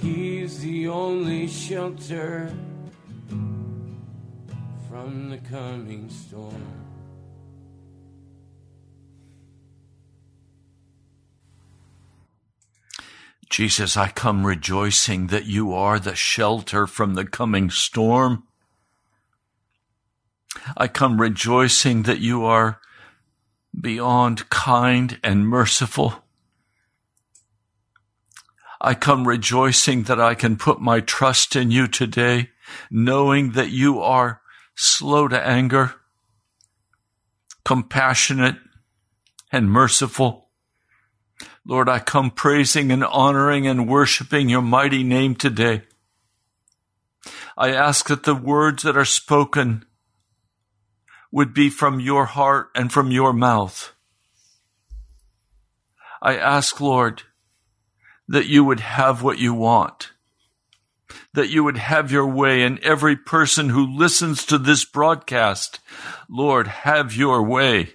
He's the only shelter from the coming storm. Jesus, I come rejoicing that you are the shelter from the coming storm. I come rejoicing that you are beyond kind and merciful. I come rejoicing that I can put my trust in you today, knowing that you are slow to anger, compassionate, and merciful. Lord, I come praising and honoring and worshiping your mighty name today. I ask that the words that are spoken would be from your heart and from your mouth. I ask, Lord, that you would have what you want, that you would have your way in every person who listens to this broadcast. Lord, have your way.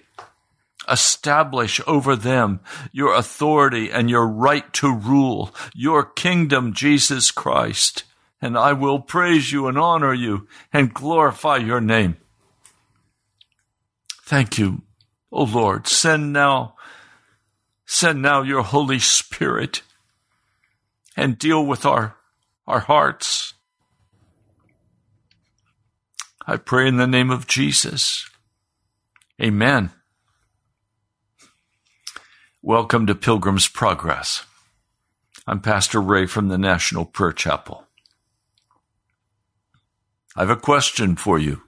Establish over them your authority and your right to rule, your kingdom, Jesus Christ. And I will praise you and honor you and glorify your name. Thank you, O Lord. Send now, send now your Holy Spirit and deal with our, our hearts. I pray in the name of Jesus. Amen. Welcome to Pilgrim's Progress. I'm Pastor Ray from the National Prayer Chapel. I have a question for you.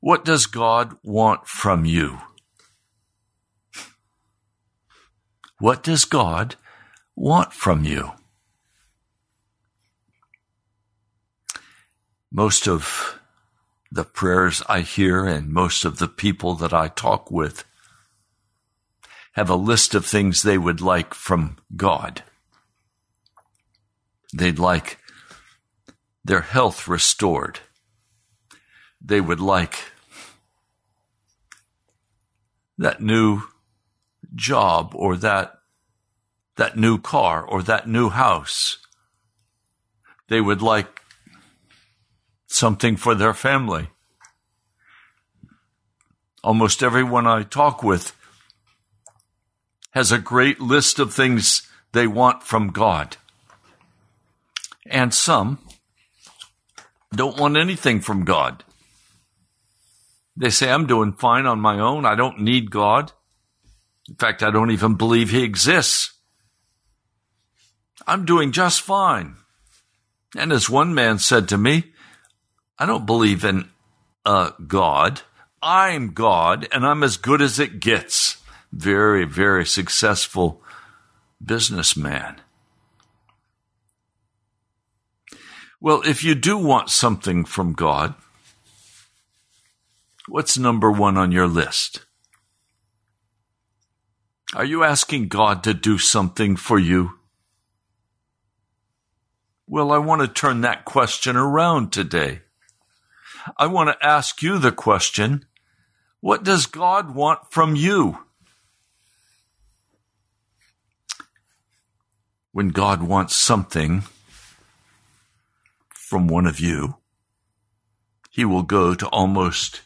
What does God want from you? What does God want from you? Most of the prayers I hear and most of the people that I talk with have a list of things they would like from God. They'd like their health restored. They would like that new job or that that new car or that new house. They would like something for their family. Almost everyone I talk with has a great list of things they want from God. And some don't want anything from God. They say, I'm doing fine on my own. I don't need God. In fact, I don't even believe He exists. I'm doing just fine. And as one man said to me, I don't believe in uh, God. I'm God, and I'm as good as it gets. Very, very successful businessman. Well, if you do want something from God, What's number one on your list? Are you asking God to do something for you? Well, I want to turn that question around today. I want to ask you the question what does God want from you? When God wants something from one of you, he will go to almost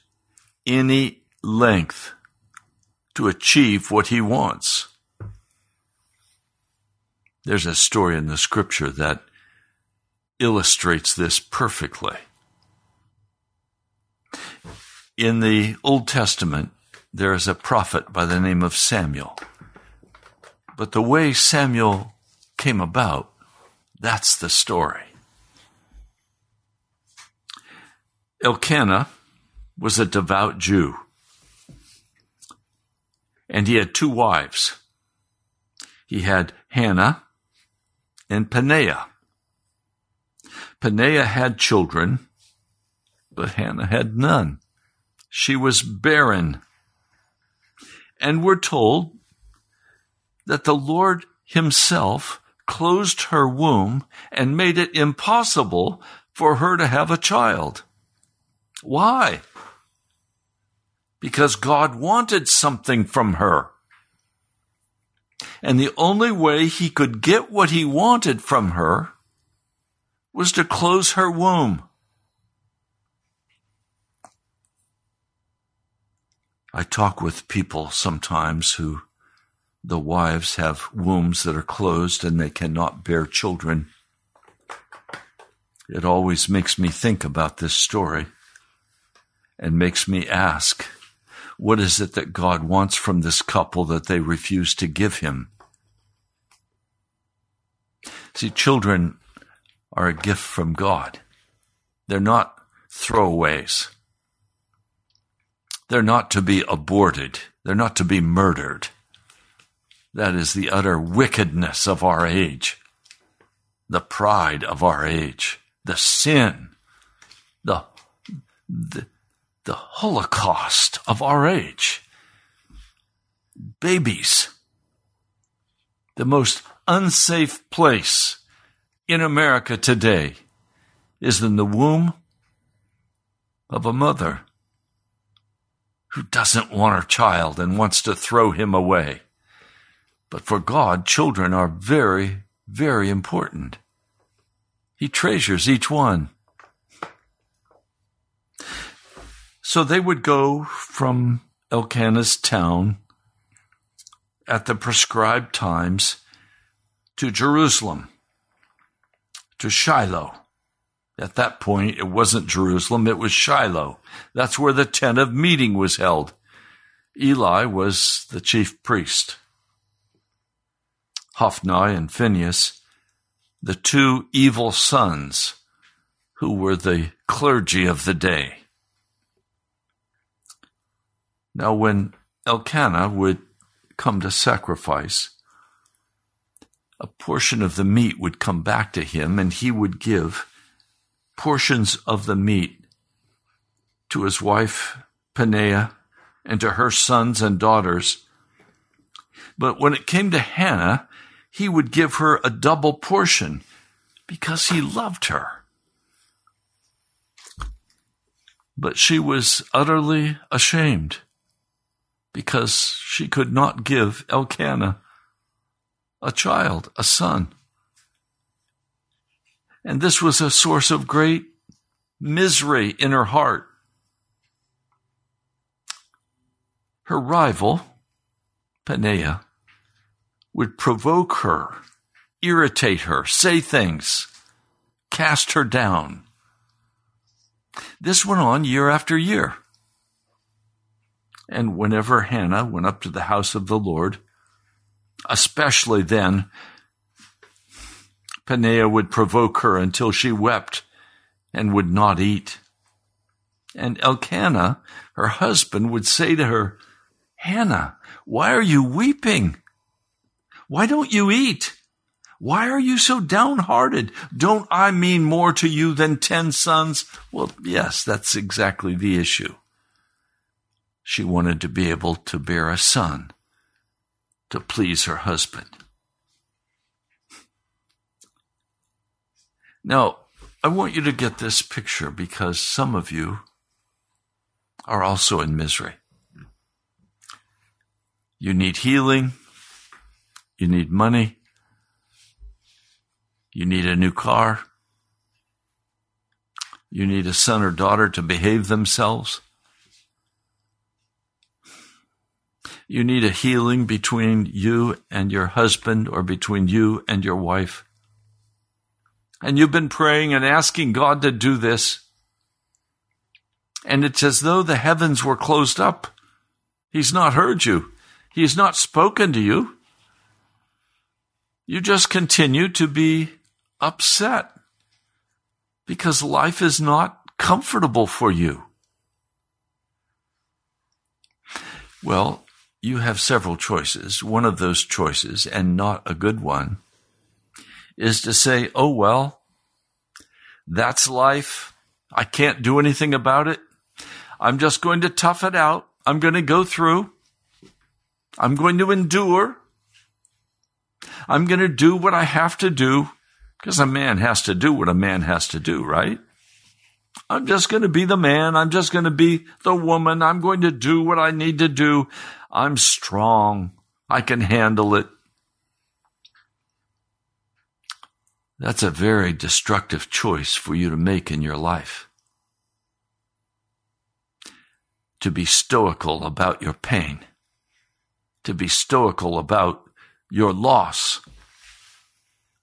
any length to achieve what he wants. There's a story in the scripture that illustrates this perfectly. In the Old Testament, there is a prophet by the name of Samuel. But the way Samuel came about, that's the story. Elkanah was a devout Jew. And he had two wives. He had Hannah and Peninnah. Peninnah had children, but Hannah had none. She was barren. And we're told that the Lord himself closed her womb and made it impossible for her to have a child. Why? because God wanted something from her. And the only way he could get what he wanted from her was to close her womb. I talk with people sometimes who the wives have wombs that are closed and they cannot bear children. It always makes me think about this story and makes me ask, what is it that God wants from this couple that they refuse to give him? See, children are a gift from God. They're not throwaways. They're not to be aborted. They're not to be murdered. That is the utter wickedness of our age, the pride of our age, the sin, the, the, the Holocaust of our age. Babies, the most unsafe place in America today is in the womb of a mother who doesn't want her child and wants to throw him away. But for God, children are very, very important. He treasures each one. So they would go from Elkanah's town at the prescribed times to Jerusalem, to Shiloh. At that point, it wasn't Jerusalem, it was Shiloh. That's where the tent of meeting was held. Eli was the chief priest. Hophni and Phinehas, the two evil sons who were the clergy of the day. Now, when Elkanah would come to sacrifice, a portion of the meat would come back to him, and he would give portions of the meat to his wife Peninnah and to her sons and daughters. But when it came to Hannah, he would give her a double portion because he loved her. But she was utterly ashamed because she could not give Elkanah a child, a son. And this was a source of great misery in her heart. Her rival, Peninnah, would provoke her, irritate her, say things, cast her down. This went on year after year. And whenever Hannah went up to the house of the Lord, especially then, Peninnah would provoke her until she wept and would not eat. And Elkanah, her husband, would say to her, Hannah, why are you weeping? Why don't you eat? Why are you so downhearted? Don't I mean more to you than ten sons? Well, yes, that's exactly the issue. She wanted to be able to bear a son to please her husband. Now, I want you to get this picture because some of you are also in misery. You need healing. You need money. You need a new car. You need a son or daughter to behave themselves. You need a healing between you and your husband or between you and your wife. And you've been praying and asking God to do this. And it's as though the heavens were closed up. He's not heard you. He has not spoken to you. You just continue to be upset because life is not comfortable for you. Well, you have several choices. One of those choices, and not a good one, is to say, oh, well, that's life. I can't do anything about it. I'm just going to tough it out. I'm going to go through. I'm going to endure. I'm going to do what I have to do because a man has to do what a man has to do, right? I'm just going to be the man. I'm just going to be the woman. I'm going to do what I need to do. I'm strong. I can handle it. That's a very destructive choice for you to make in your life. To be stoical about your pain to be stoical about your loss,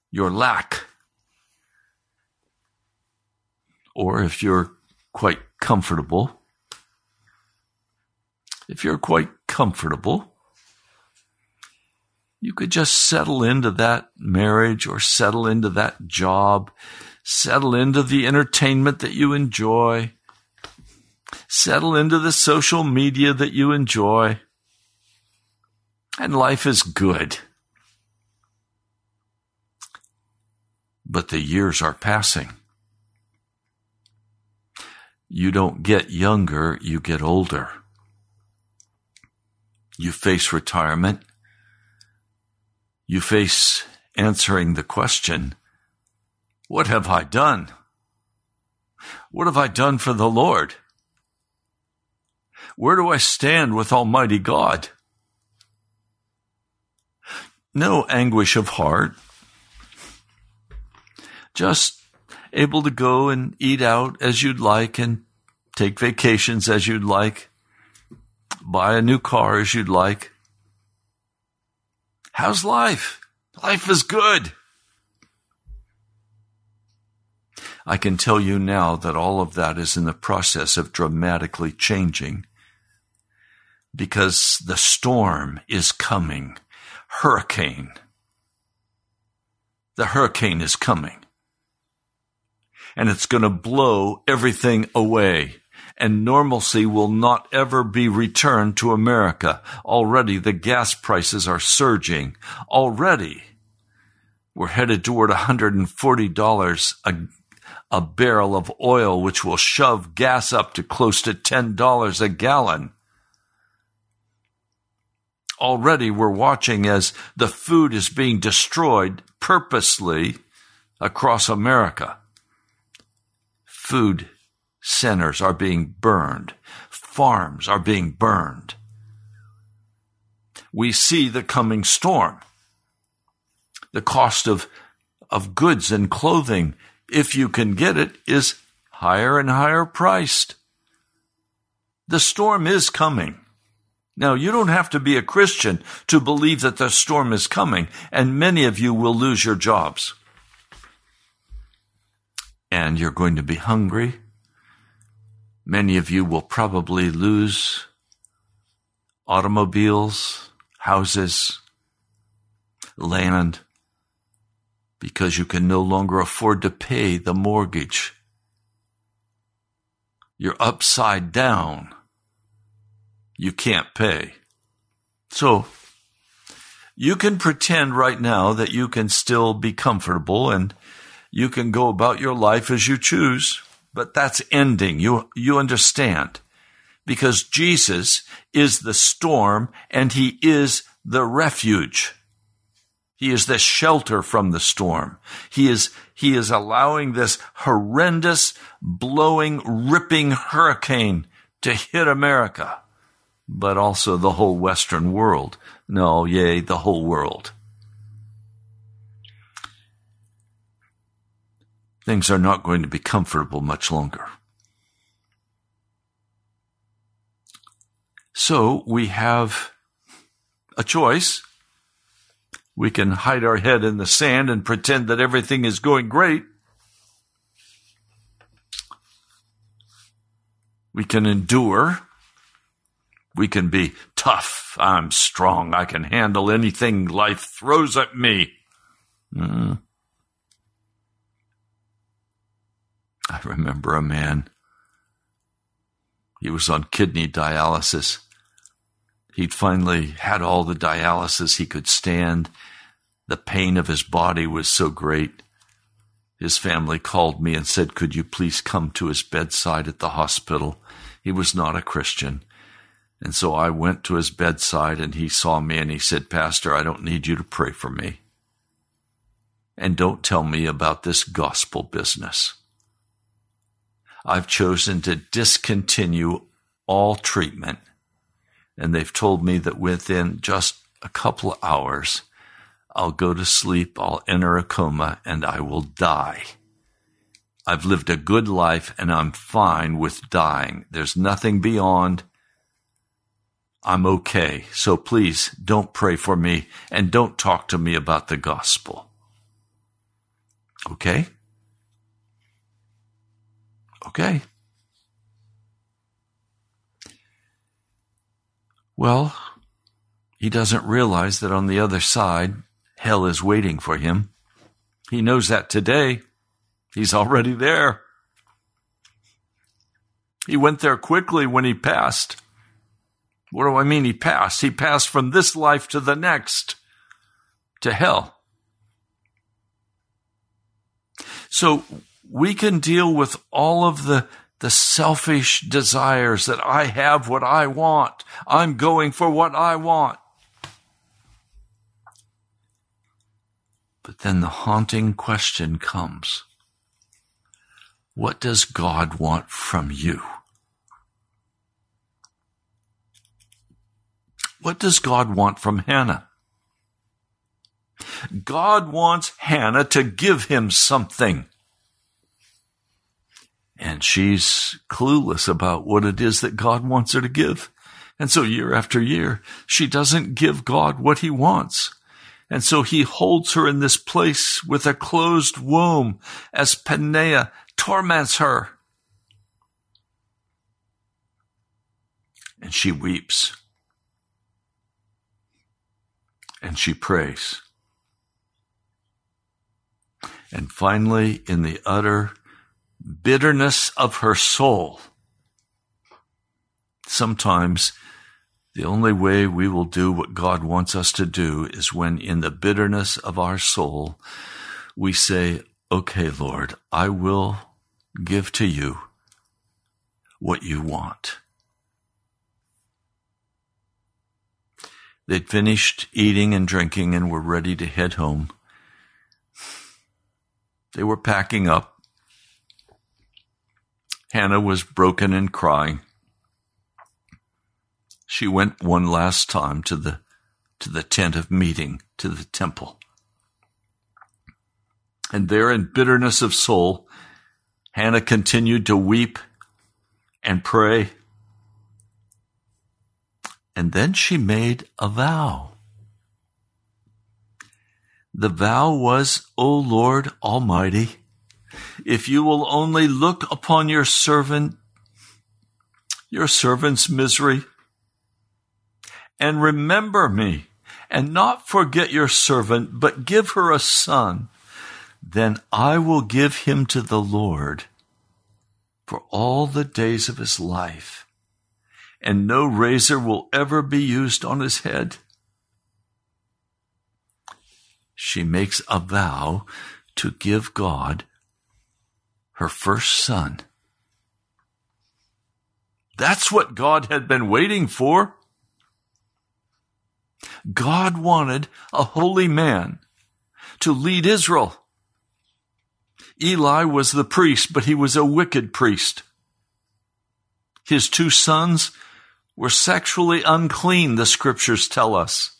your lack. Or if you're quite comfortable, if you're quite comfortable, you could just settle into that marriage or settle into that job, settle into the entertainment that you enjoy, settle into the social media that you enjoy, and life is good. But the years are passing. You don't get younger, you get older. You face retirement. You face answering the question, What have I done? What have I done for the Lord? Where do I stand with Almighty God? No anguish of heart. Just able to go and eat out as you'd like and take vacations as you'd like, buy a new car as you'd like. How's life? Life is good. I can tell you now that all of that is in the process of dramatically changing because the storm is coming. Hurricane. The hurricane is coming. And it's going to blow everything away. And normalcy will not ever be returned to America. Already the gas prices are surging. Already we're headed toward $140 a, a barrel of oil, which will shove gas up to close to $10 a gallon. Already we're watching as the food is being destroyed purposely across America. Food centers are being burned. Farms are being burned. We see the coming storm. The cost of, of goods and clothing, if you can get it, is higher and higher priced. The storm is coming. Now, you don't have to be a Christian to believe that the storm is coming, and many of you will lose your jobs. And you're going to be hungry. Many of you will probably lose automobiles, houses, land, because you can no longer afford to pay the mortgage. You're upside down you can't pay. So you can pretend right now that you can still be comfortable and you can go about your life as you choose, but that's ending. You, you understand because Jesus is the storm and he is the refuge. He is the shelter from the storm. He is, he is allowing this horrendous, blowing, ripping hurricane to hit America but also the whole Western world. No, yea, the whole world. Things are not going to be comfortable much longer. So we have a choice. We can hide our head in the sand and pretend that everything is going great. We can endure we can be tough. I'm strong. I can handle anything life throws at me. Mm. I remember a man. He was on kidney dialysis. He'd finally had all the dialysis he could stand. The pain of his body was so great. His family called me and said, Could you please come to his bedside at the hospital? He was not a Christian. And so I went to his bedside and he saw me and he said, Pastor, I don't need you to pray for me. And don't tell me about this gospel business. I've chosen to discontinue all treatment. And they've told me that within just a couple of hours, I'll go to sleep, I'll enter a coma, and I will die. I've lived a good life and I'm fine with dying. There's nothing beyond I'm okay. So please don't pray for me and don't talk to me about the gospel. Okay? Okay. Well, he doesn't realize that on the other side, hell is waiting for him. He knows that today. He's already there. He went there quickly when he passed. What do I mean he passed? He passed from this life to the next, to hell. So we can deal with all of the, the selfish desires that I have what I want. I'm going for what I want. But then the haunting question comes. What does God want from you? What does God want from Hannah? God wants Hannah to give him something. And she's clueless about what it is that God wants her to give. And so year after year, she doesn't give God what he wants. And so he holds her in this place with a closed womb as Peninnah torments her. And she weeps and she prays. And finally, in the utter bitterness of her soul, sometimes the only way we will do what God wants us to do is when, in the bitterness of our soul, we say, Okay, Lord, I will give to you what you want. They'd finished eating and drinking and were ready to head home. They were packing up. Hannah was broken and crying. She went one last time to the to the tent of meeting, to the temple. And there in bitterness of soul, Hannah continued to weep and pray and then she made a vow. The vow was, O Lord Almighty, if you will only look upon your servant, your servant's misery, and remember me, and not forget your servant, but give her a son, then I will give him to the Lord for all the days of his life and no razor will ever be used on his head. She makes a vow to give God her first son. That's what God had been waiting for. God wanted a holy man to lead Israel. Eli was the priest, but he was a wicked priest. His two sons were sexually unclean, the scriptures tell us.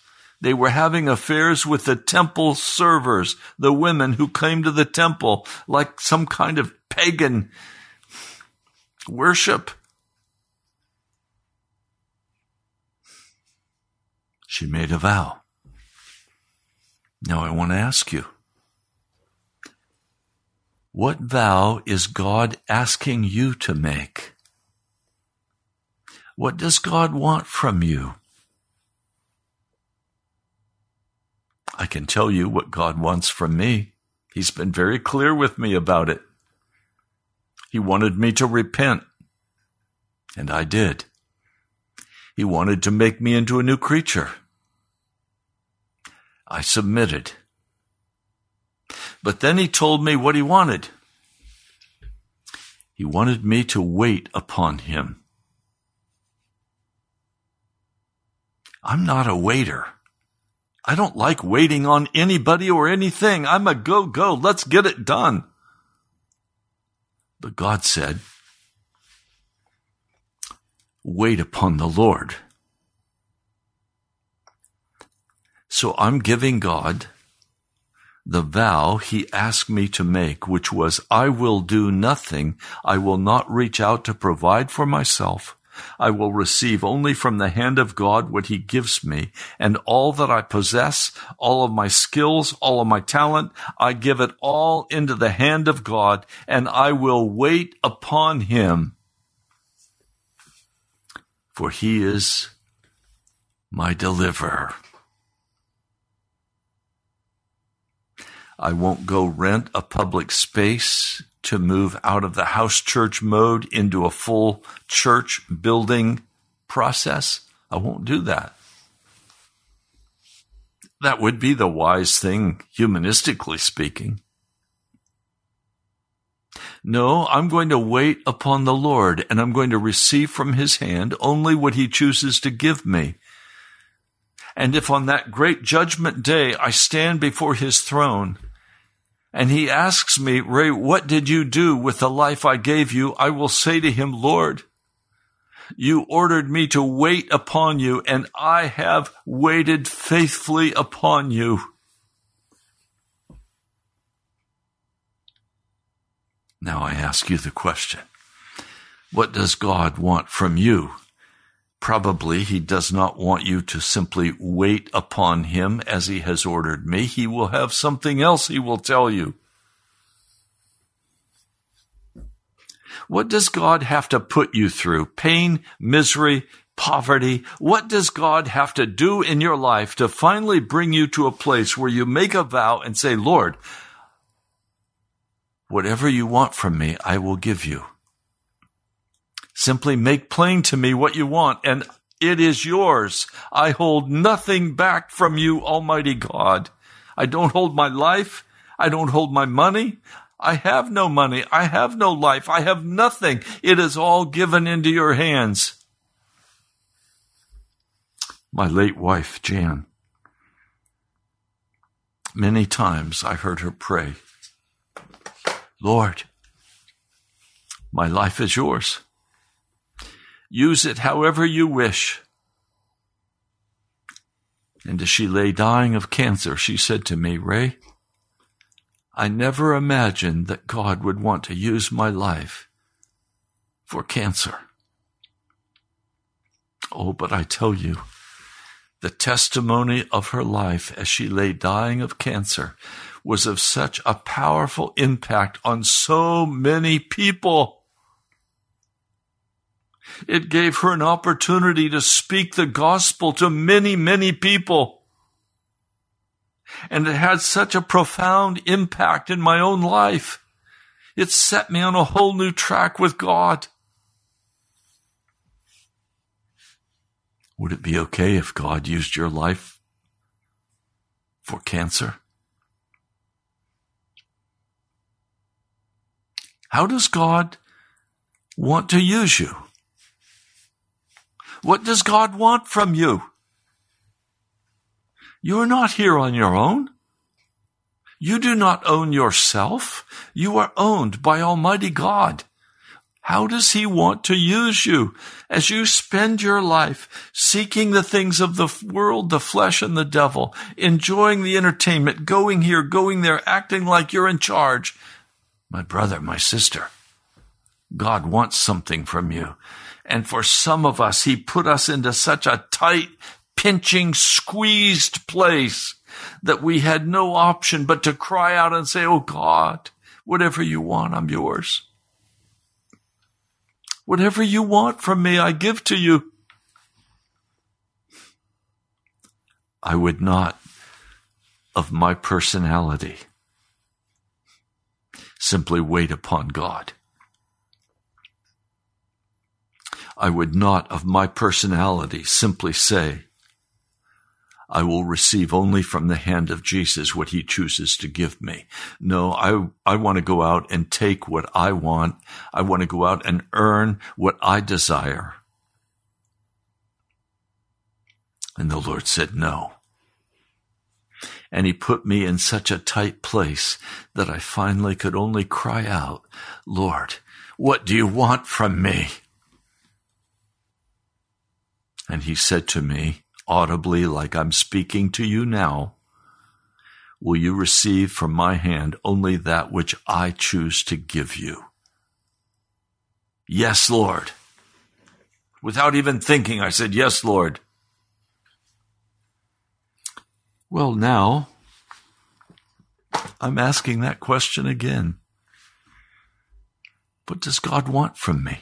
They were having affairs with the temple servers, the women who came to the temple like some kind of pagan worship. She made a vow. Now I want to ask you, what vow is God asking you to make? What does God want from you? I can tell you what God wants from me. He's been very clear with me about it. He wanted me to repent, and I did. He wanted to make me into a new creature. I submitted. But then he told me what he wanted. He wanted me to wait upon him. I'm not a waiter. I don't like waiting on anybody or anything. I'm a go go. Let's get it done. But God said, wait upon the Lord. So I'm giving God the vow he asked me to make, which was, I will do nothing. I will not reach out to provide for myself. I will receive only from the hand of God what he gives me, and all that I possess, all of my skills, all of my talent, I give it all into the hand of God, and I will wait upon him. For he is my deliverer. I won't go rent a public space to move out of the house church mode into a full church building process. I won't do that. That would be the wise thing, humanistically speaking. No, I'm going to wait upon the Lord and I'm going to receive from his hand only what he chooses to give me. And if on that great judgment day I stand before his throne and he asks me, Ray, what did you do with the life I gave you? I will say to him, Lord, you ordered me to wait upon you and I have waited faithfully upon you. Now I ask you the question. What does God want from you? Probably he does not want you to simply wait upon him as he has ordered me. He will have something else he will tell you. What does God have to put you through? Pain, misery, poverty? What does God have to do in your life to finally bring you to a place where you make a vow and say, Lord, whatever you want from me, I will give you. Simply make plain to me what you want, and it is yours. I hold nothing back from you, Almighty God. I don't hold my life. I don't hold my money. I have no money. I have no life. I have nothing. It is all given into your hands. My late wife, Jan, many times I heard her pray, Lord, my life is yours. Use it however you wish. And as she lay dying of cancer, she said to me, Ray, I never imagined that God would want to use my life for cancer. Oh, but I tell you, the testimony of her life as she lay dying of cancer was of such a powerful impact on so many people. It gave her an opportunity to speak the gospel to many, many people. And it had such a profound impact in my own life. It set me on a whole new track with God. Would it be okay if God used your life for cancer? How does God want to use you? What does God want from you? You are not here on your own. You do not own yourself. You are owned by Almighty God. How does He want to use you as you spend your life seeking the things of the world, the flesh, and the devil, enjoying the entertainment, going here, going there, acting like you're in charge? My brother, my sister, God wants something from you. And for some of us, he put us into such a tight, pinching, squeezed place that we had no option but to cry out and say, Oh God, whatever you want, I'm yours. Whatever you want from me, I give to you. I would not of my personality simply wait upon God. I would not of my personality simply say, I will receive only from the hand of Jesus what he chooses to give me. No, I, I want to go out and take what I want. I want to go out and earn what I desire. And the Lord said, no. And he put me in such a tight place that I finally could only cry out, Lord, what do you want from me? And he said to me, audibly, like I'm speaking to you now, Will you receive from my hand only that which I choose to give you? Yes, Lord. Without even thinking, I said, Yes, Lord. Well, now I'm asking that question again. What does God want from me?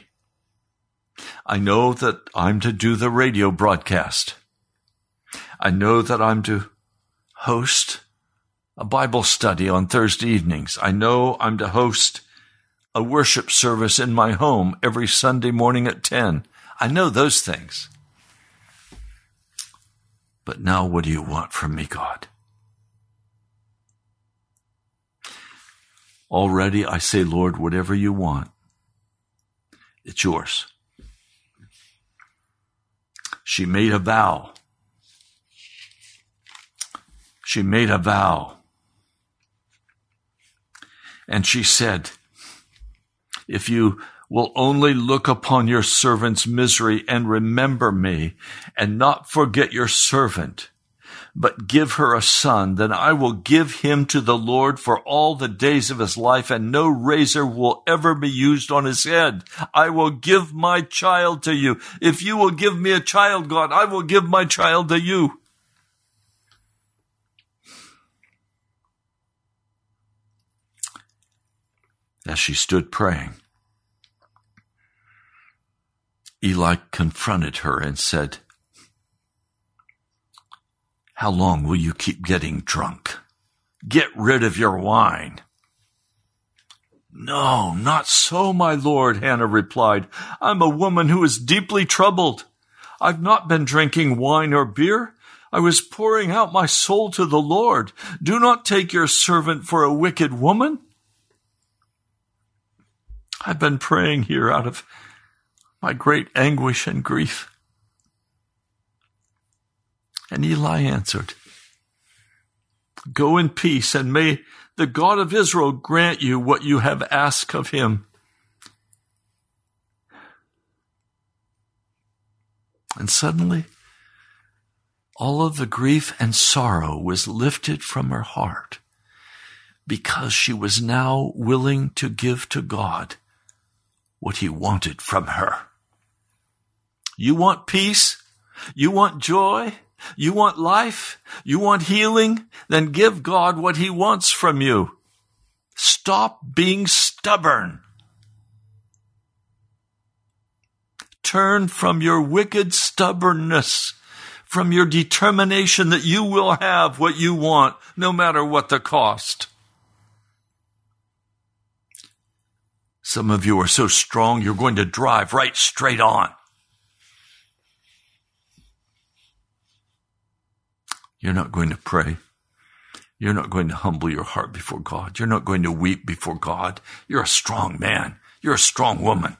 I know that I'm to do the radio broadcast. I know that I'm to host a Bible study on Thursday evenings. I know I'm to host a worship service in my home every Sunday morning at 10. I know those things. But now what do you want from me, God? Already I say, Lord, whatever you want, it's yours. She made a vow. She made a vow. And she said, if you will only look upon your servant's misery and remember me and not forget your servant, but give her a son, then I will give him to the Lord for all the days of his life, and no razor will ever be used on his head. I will give my child to you. If you will give me a child, God, I will give my child to you. As she stood praying, Eli confronted her and said, how long will you keep getting drunk? Get rid of your wine. No, not so, my lord, Hannah replied. I'm a woman who is deeply troubled. I've not been drinking wine or beer. I was pouring out my soul to the Lord. Do not take your servant for a wicked woman. I've been praying here out of my great anguish and grief. And Eli answered, Go in peace, and may the God of Israel grant you what you have asked of him. And suddenly, all of the grief and sorrow was lifted from her heart because she was now willing to give to God what he wanted from her. You want peace? You want joy? You want life? You want healing? Then give God what he wants from you. Stop being stubborn. Turn from your wicked stubbornness, from your determination that you will have what you want, no matter what the cost. Some of you are so strong, you're going to drive right straight on. You're not going to pray. You're not going to humble your heart before God. You're not going to weep before God. You're a strong man. You're a strong woman.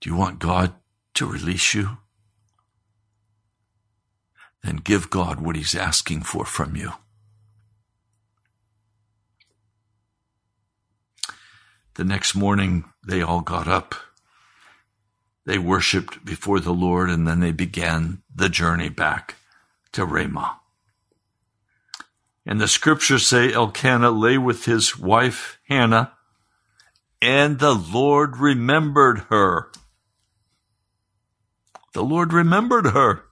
Do you want God to release you? Then give God what He's asking for from you. The next morning, they all got up they worshiped before the Lord and then they began the journey back to Ramah. And the scriptures say Elkanah lay with his wife Hannah and the Lord remembered her. The Lord remembered her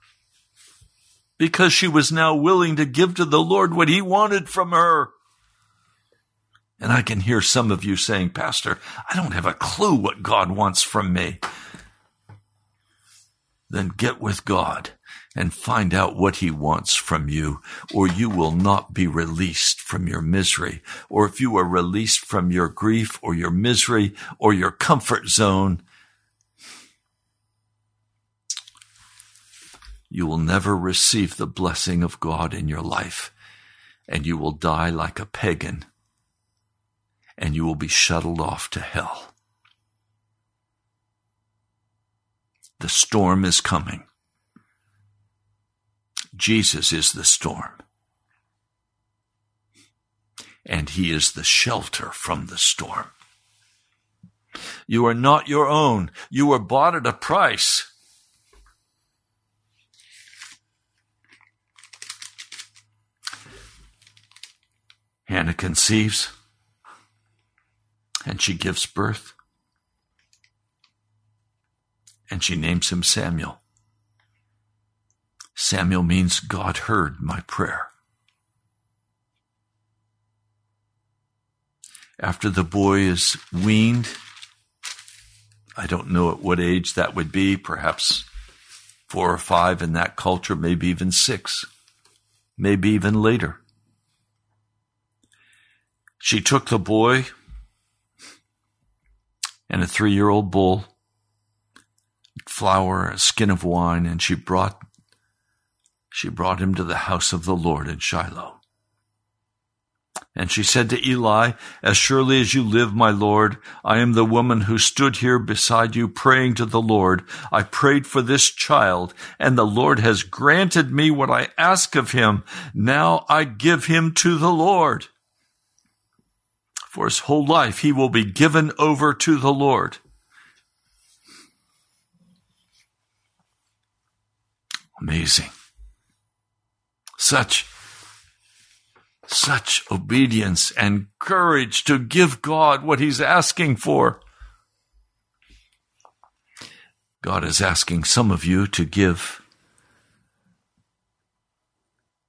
because she was now willing to give to the Lord what he wanted from her. And I can hear some of you saying, Pastor, I don't have a clue what God wants from me then get with God and find out what he wants from you, or you will not be released from your misery. Or if you are released from your grief or your misery or your comfort zone, you will never receive the blessing of God in your life, and you will die like a pagan, and you will be shuttled off to hell. The storm is coming. Jesus is the storm. And he is the shelter from the storm. You are not your own. You were bought at a price. Hannah conceives and she gives birth. And she names him Samuel. Samuel means God heard my prayer. After the boy is weaned, I don't know at what age that would be, perhaps four or five in that culture, maybe even six, maybe even later. She took the boy and a three year old bull, flour, a skin of wine, and she brought she brought him to the house of the Lord in Shiloh. And she said to Eli, As surely as you live, my Lord, I am the woman who stood here beside you praying to the Lord. I prayed for this child, and the Lord has granted me what I ask of him. Now I give him to the Lord. For his whole life he will be given over to the Lord. Amazing. Such such obedience and courage to give God what He's asking for. God is asking some of you to give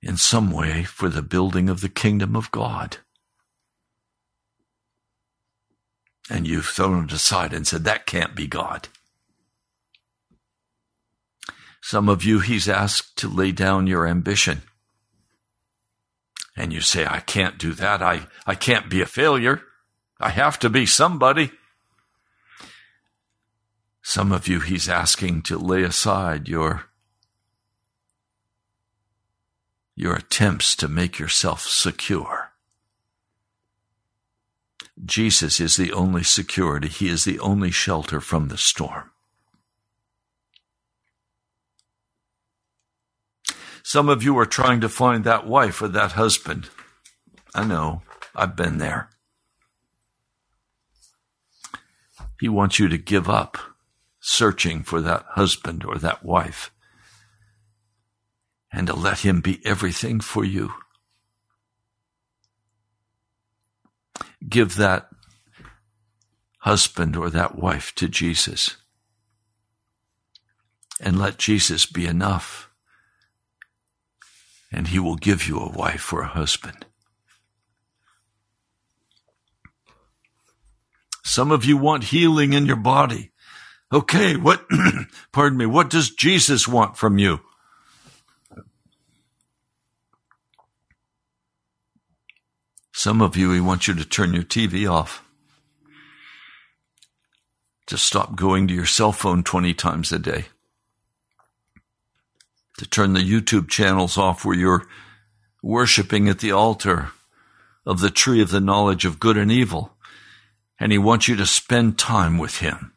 in some way for the building of the kingdom of God. And you've thrown it aside and said, that can't be God. Some of you, He's asked to lay down your ambition and you say, I can't do that. I, I can't be a failure. I have to be somebody. Some of you, he's asking to lay aside your, your attempts to make yourself secure. Jesus is the only security. He is the only shelter from the storm. Some of you are trying to find that wife or that husband. I know, I've been there. He wants you to give up searching for that husband or that wife and to let him be everything for you. Give that husband or that wife to Jesus and let Jesus be enough and he will give you a wife or a husband. Some of you want healing in your body. Okay, what, pardon me, what does Jesus want from you? Some of you, he wants you to turn your TV off. To stop going to your cell phone 20 times a day to turn the YouTube channels off where you're worshiping at the altar of the tree of the knowledge of good and evil. And he wants you to spend time with him.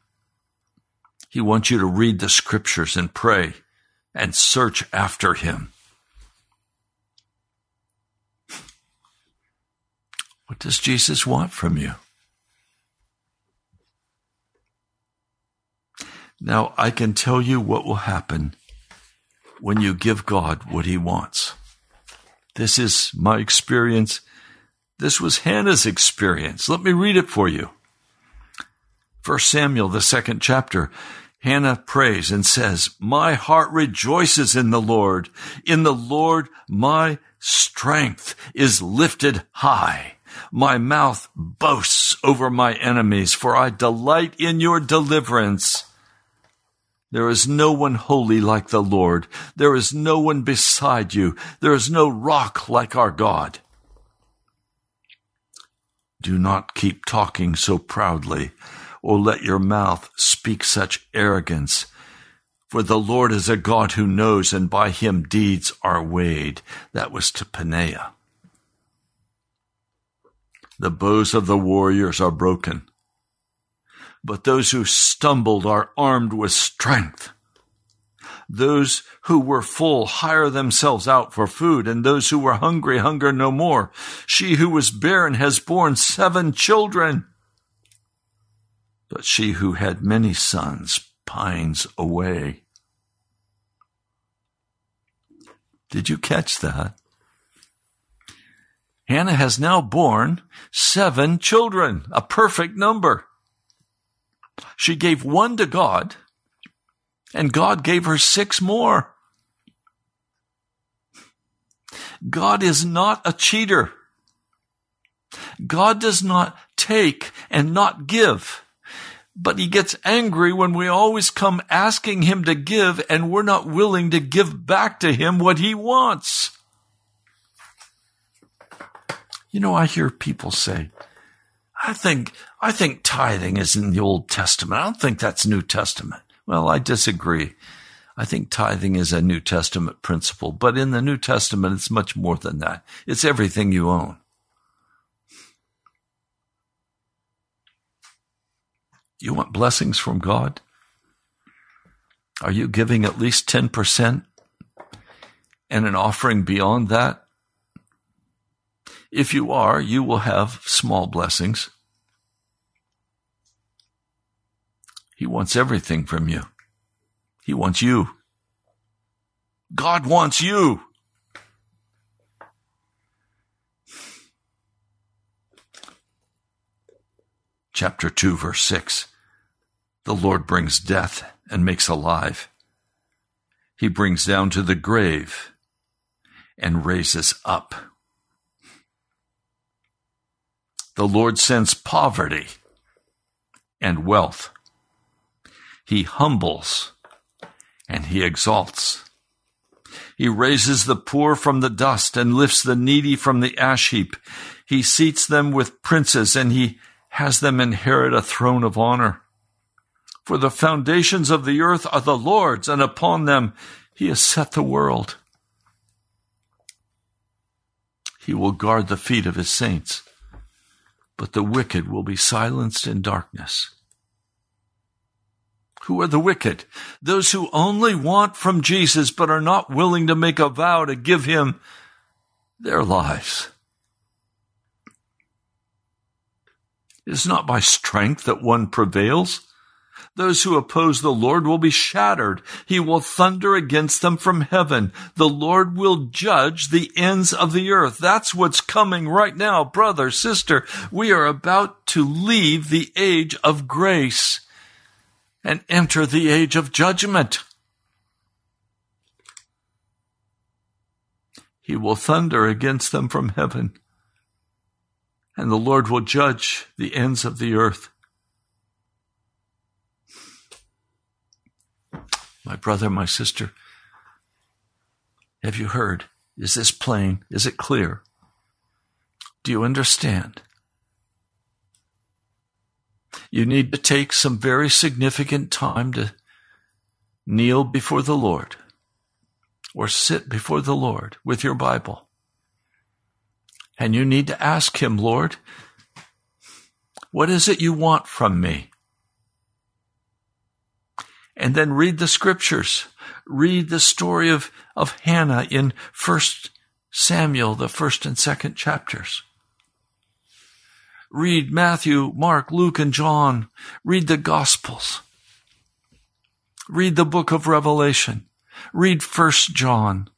He wants you to read the scriptures and pray and search after him. What does Jesus want from you? Now, I can tell you what will happen when you give God what he wants. This is my experience. This was Hannah's experience. Let me read it for you. First Samuel, the second chapter. Hannah prays and says, My heart rejoices in the Lord. In the Lord, my strength is lifted high. My mouth boasts over my enemies, for I delight in your deliverance. There is no one holy like the Lord. There is no one beside you. There is no rock like our God. Do not keep talking so proudly, or let your mouth speak such arrogance. For the Lord is a God who knows, and by him deeds are weighed. That was to Peninnah. The bows of the warriors are broken but those who stumbled are armed with strength. Those who were full hire themselves out for food, and those who were hungry hunger no more. She who was barren has borne seven children. But she who had many sons pines away. Did you catch that? Hannah has now borne seven children, a perfect number. She gave one to God and God gave her six more. God is not a cheater. God does not take and not give. But he gets angry when we always come asking him to give and we're not willing to give back to him what he wants. You know, I hear people say, I think, I think tithing is in the Old Testament. I don't think that's New Testament. Well, I disagree. I think tithing is a New Testament principle, but in the New Testament, it's much more than that. It's everything you own. You want blessings from God? Are you giving at least 10% and an offering beyond that? If you are, you will have small blessings. He wants everything from you. He wants you. God wants you. Chapter 2, verse 6. The Lord brings death and makes alive. He brings down to the grave and raises up. The Lord sends poverty and wealth. He humbles and he exalts. He raises the poor from the dust and lifts the needy from the ash heap. He seats them with princes and he has them inherit a throne of honor. For the foundations of the earth are the Lord's and upon them he has set the world. He will guard the feet of his saints but the wicked will be silenced in darkness. Who are the wicked? Those who only want from Jesus but are not willing to make a vow to give him their lives. It is not by strength that one prevails. Those who oppose the Lord will be shattered. He will thunder against them from heaven. The Lord will judge the ends of the earth. That's what's coming right now, brother, sister. We are about to leave the age of grace and enter the age of judgment. He will thunder against them from heaven, and the Lord will judge the ends of the earth. My brother, my sister, have you heard? Is this plain? Is it clear? Do you understand? You need to take some very significant time to kneel before the Lord or sit before the Lord with your Bible. And you need to ask Him, Lord, what is it you want from me? And then read the scriptures. Read the story of, of Hannah in First Samuel, the first and second chapters. Read Matthew, Mark, Luke, and John. Read the Gospels. Read the book of Revelation. Read First John.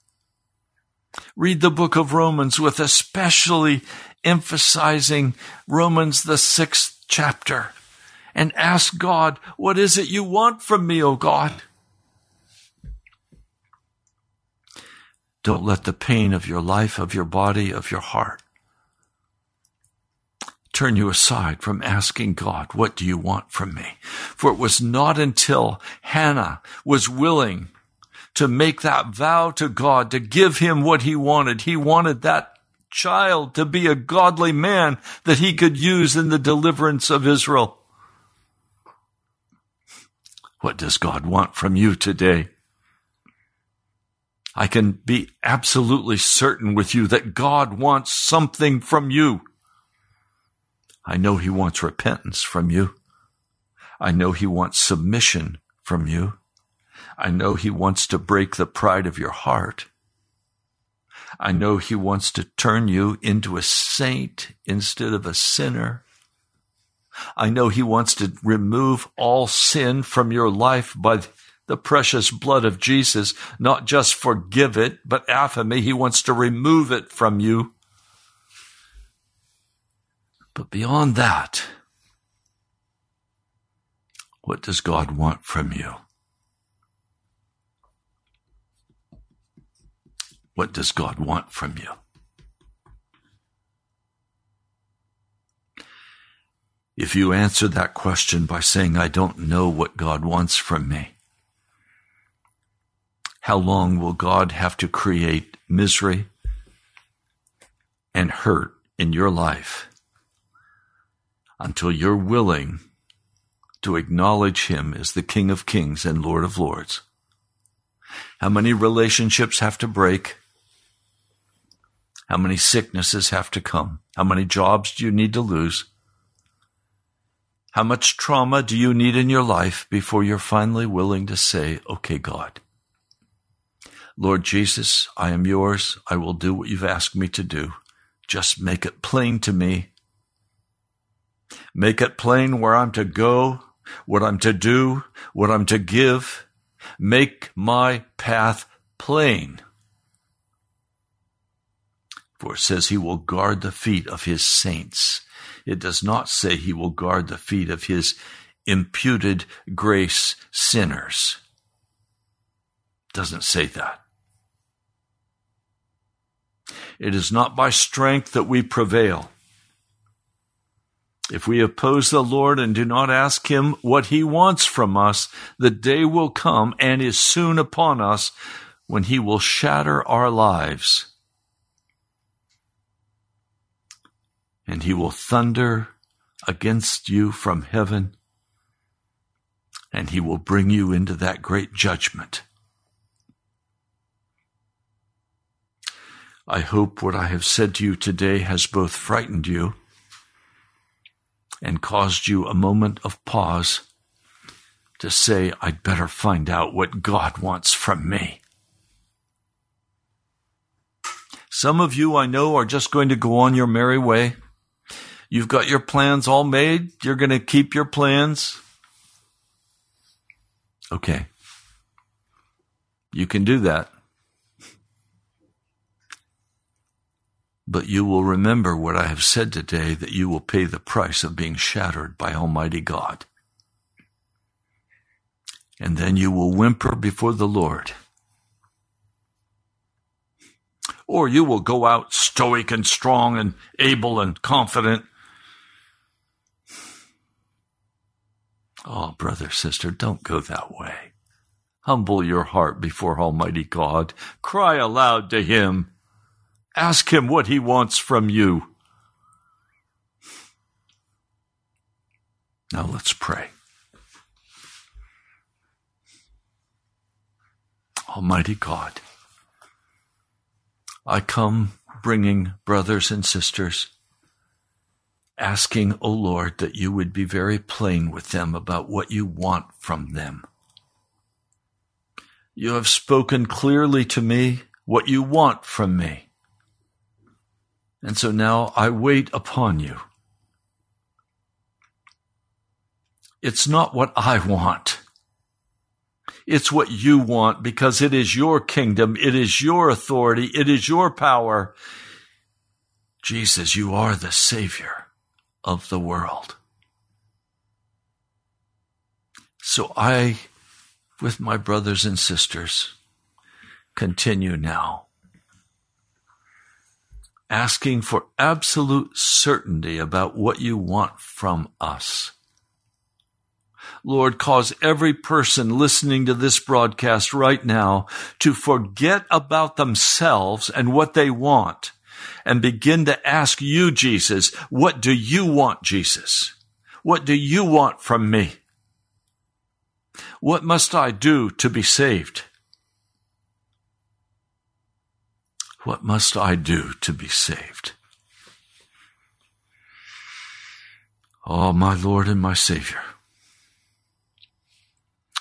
Read the book of Romans with especially emphasizing Romans, the sixth chapter and ask God, what is it you want from me, O God? Don't let the pain of your life, of your body, of your heart turn you aside from asking God, what do you want from me? For it was not until Hannah was willing to make that vow to God, to give him what he wanted. He wanted that child to be a godly man that he could use in the deliverance of Israel. What does God want from you today? I can be absolutely certain with you that God wants something from you. I know He wants repentance from you. I know He wants submission from you. I know He wants to break the pride of your heart. I know He wants to turn you into a saint instead of a sinner. I know he wants to remove all sin from your life by the precious blood of Jesus, not just forgive it, but aphemy. He wants to remove it from you. But beyond that, what does God want from you? What does God want from you? If you answer that question by saying, I don't know what God wants from me, how long will God have to create misery and hurt in your life until you're willing to acknowledge Him as the King of Kings and Lord of Lords? How many relationships have to break? How many sicknesses have to come? How many jobs do you need to lose? How much trauma do you need in your life before you're finally willing to say, okay, God, Lord Jesus, I am yours. I will do what you've asked me to do. Just make it plain to me. Make it plain where I'm to go, what I'm to do, what I'm to give. Make my path plain. For it says he will guard the feet of his saints. It does not say he will guard the feet of his imputed grace sinners. It doesn't say that. It is not by strength that we prevail. If we oppose the Lord and do not ask Him what He wants from us, the day will come and is soon upon us when He will shatter our lives. And He will thunder against you from heaven, and He will bring you into that great judgment. I hope what I have said to you today has both frightened you and caused you a moment of pause to say, I'd better find out what God wants from me. Some of you I know are just going to go on your merry way. You've got your plans all made. You're going to keep your plans. Okay. You can do that. But you will remember what I have said today that you will pay the price of being shattered by Almighty God. And then you will whimper before the Lord. Or you will go out stoic and strong and able and confident. Oh, brother, sister, don't go that way. Humble your heart before Almighty God. Cry aloud to Him. Ask him what he wants from you. Now let's pray. Almighty God, I come bringing brothers and sisters, asking, O oh Lord, that you would be very plain with them about what you want from them. You have spoken clearly to me what you want from me. And so now I wait upon you. It's not what I want. It's what you want because it is your kingdom. It is your authority. It is your power. Jesus, you are the savior of the world. So I, with my brothers and sisters, continue now asking for absolute certainty about what you want from us. Lord, cause every person listening to this broadcast right now to forget about themselves and what they want and begin to ask you, Jesus, what do you want, Jesus? What do you want from me? What must I do to be saved? What must I do to be saved? Oh, my Lord and my Savior,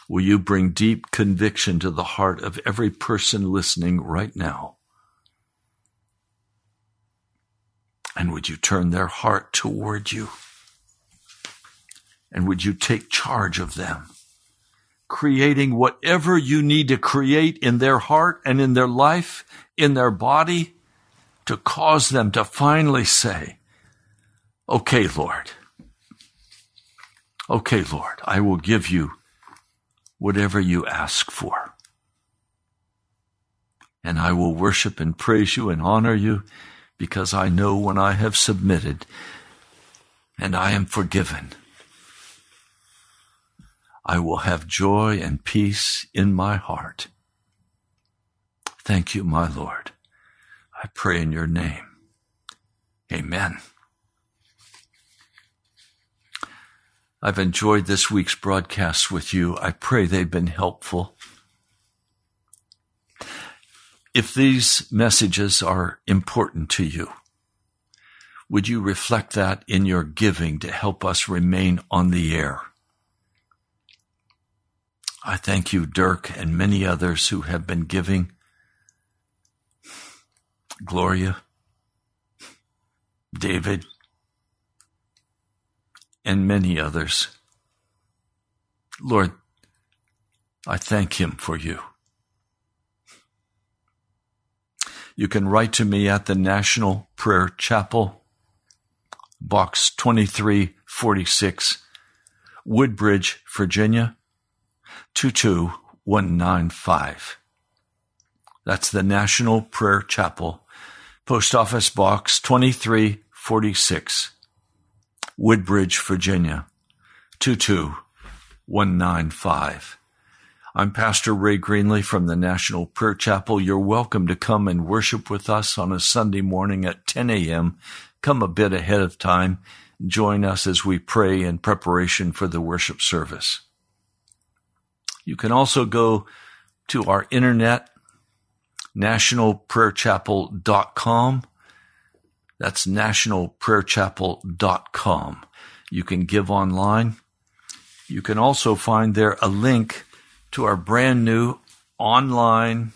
will you bring deep conviction to the heart of every person listening right now? And would you turn their heart toward you? And would you take charge of them? creating whatever you need to create in their heart and in their life in their body to cause them to finally say, Okay, Lord. Okay, Lord, I will give you whatever you ask for. And I will worship and praise you and honor you because I know when I have submitted and I am forgiven, I will have joy and peace in my heart. Thank you, my Lord. I pray in your name. Amen. I've enjoyed this week's broadcasts with you. I pray they've been helpful. If these messages are important to you, would you reflect that in your giving to help us remain on the air? I thank you, Dirk, and many others who have been giving. Gloria, David, and many others. Lord, I thank him for you. You can write to me at the National Prayer Chapel, Box 2346, Woodbridge, Virginia 22195. That's the National Prayer Chapel, Post Office Box 2346, Woodbridge, Virginia 22195. I'm Pastor Ray Greenley from the National Prayer Chapel. You're welcome to come and worship with us on a Sunday morning at 10 a.m. Come a bit ahead of time. Join us as we pray in preparation for the worship service. You can also go to our internet, nationalprayerchapel.com. That's nationalprayerchapel.com. You can give online. You can also find there a link to our brand new online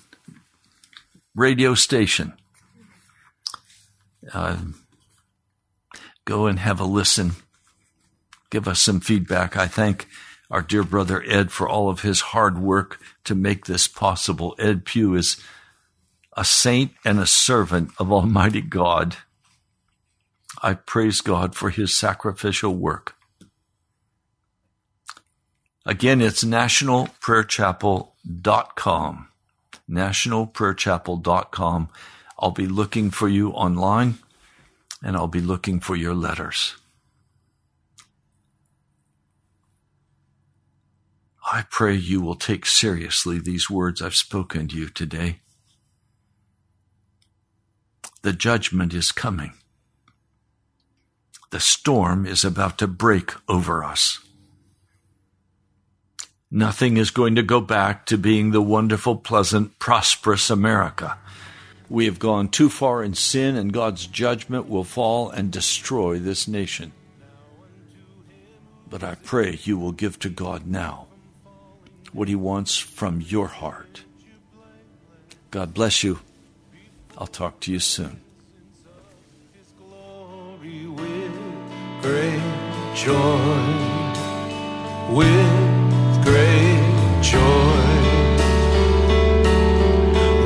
radio station. Uh, go and have a listen. Give us some feedback. I thank our dear brother Ed for all of his hard work to make this possible. Ed Pugh is a saint and a servant of Almighty God. I praise God for his sacrificial work. Again, it's nationalprayerchapel.com. Nationalprayerchapel.com. I'll be looking for you online and I'll be looking for your letters. I pray you will take seriously these words I've spoken to you today. The judgment is coming. The storm is about to break over us. Nothing is going to go back to being the wonderful, pleasant, prosperous America. We have gone too far in sin, and God's judgment will fall and destroy this nation. But I pray you will give to God now what He wants from your heart. God bless you. I'll talk to you soon. Great joy, with